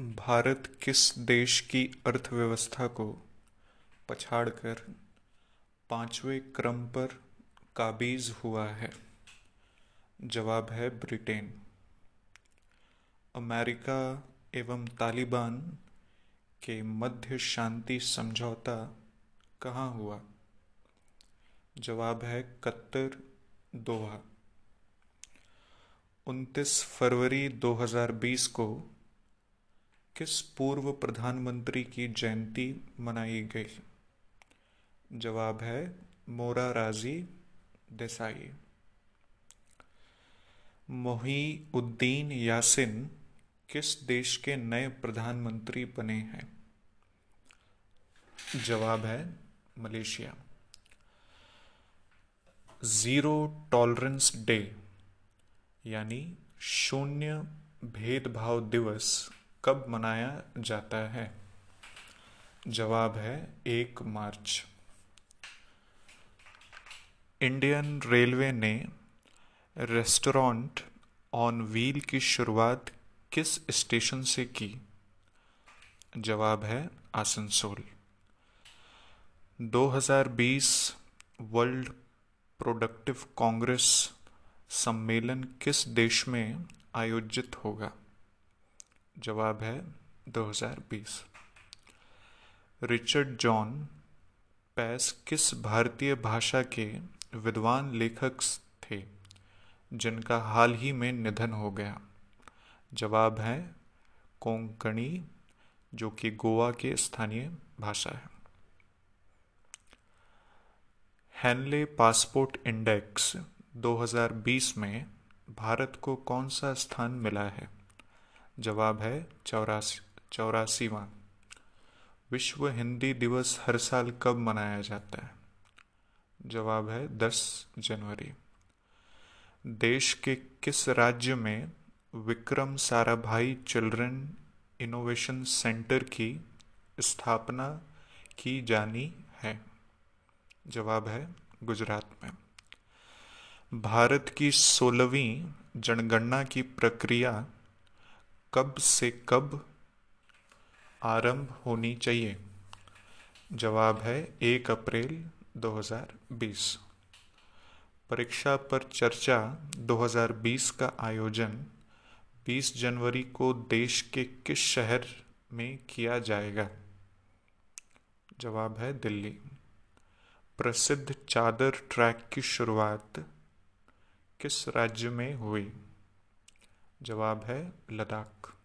भारत किस देश की अर्थव्यवस्था को पछाड़कर पाँचवें क्रम पर काबिज हुआ है? जवाब है ब्रिटेन। अमेरिका एवं तालिबान के मध्य शांति समझौता कहाँ हुआ? जवाब है कत्तर, दोहा। 29 फरवरी 2020 को किस पूर्व प्रधानमंत्री की जयंती मनाई गई? जवाब है मोरा राज़ी देसाई। उद्दीन यासिन किस देश के नए प्रधानमंत्री बने हैं? जवाब है मलेशिया। ज़ीरो टॉलरेंस डे, यानी शून्य भेदभाव दिवस कब मनाया जाता है? जवाब है एक मार्च। इंडियन रेलवे ने रेस्टोरेंट ऑन व्हील की शुरुआत किस स्टेशन से की? जवाब है आसनसोल। 2020 वर्ल्ड प्रोडक्टिव कांग्रेस सम्मेलन किस देश में आयोजित होगा? जवाब है 2020 रिचर्ड जॉन पैस किस भारतीय भाषा के विद्वान लेखक थे, जिनका हाल ही में निधन हो गया? जवाब है कोंकणी, जो कि गोवा के स्थानीय भाषा है। हैनले पासपोर्ट इंडेक्स 2020 में भारत को कौन सा स्थान मिला है? जवाब है चौरासी चौरासीवा विश्व हिंदी दिवस हर साल कब मनाया जाता है? जवाब है दस जनवरी। देश के किस राज्य में Vikram Sarabhai children innovation centre की स्थापना की जानी है? जवाब है गुजरात में। भारत की सोलहवीं जनगणना की प्रक्रिया कब से कब आरंभ होनी चाहिए? जवाब है एक अप्रैल 2020 परीक्षा पर चर्चा 2020 का आयोजन 20 जनवरी को देश के किस शहर में किया जाएगा? जवाब है दिल्ली। प्रसिद्ध चादर ट्रैक की शुरुआत किस राज्य में हुई? जवाब है लद्दाख।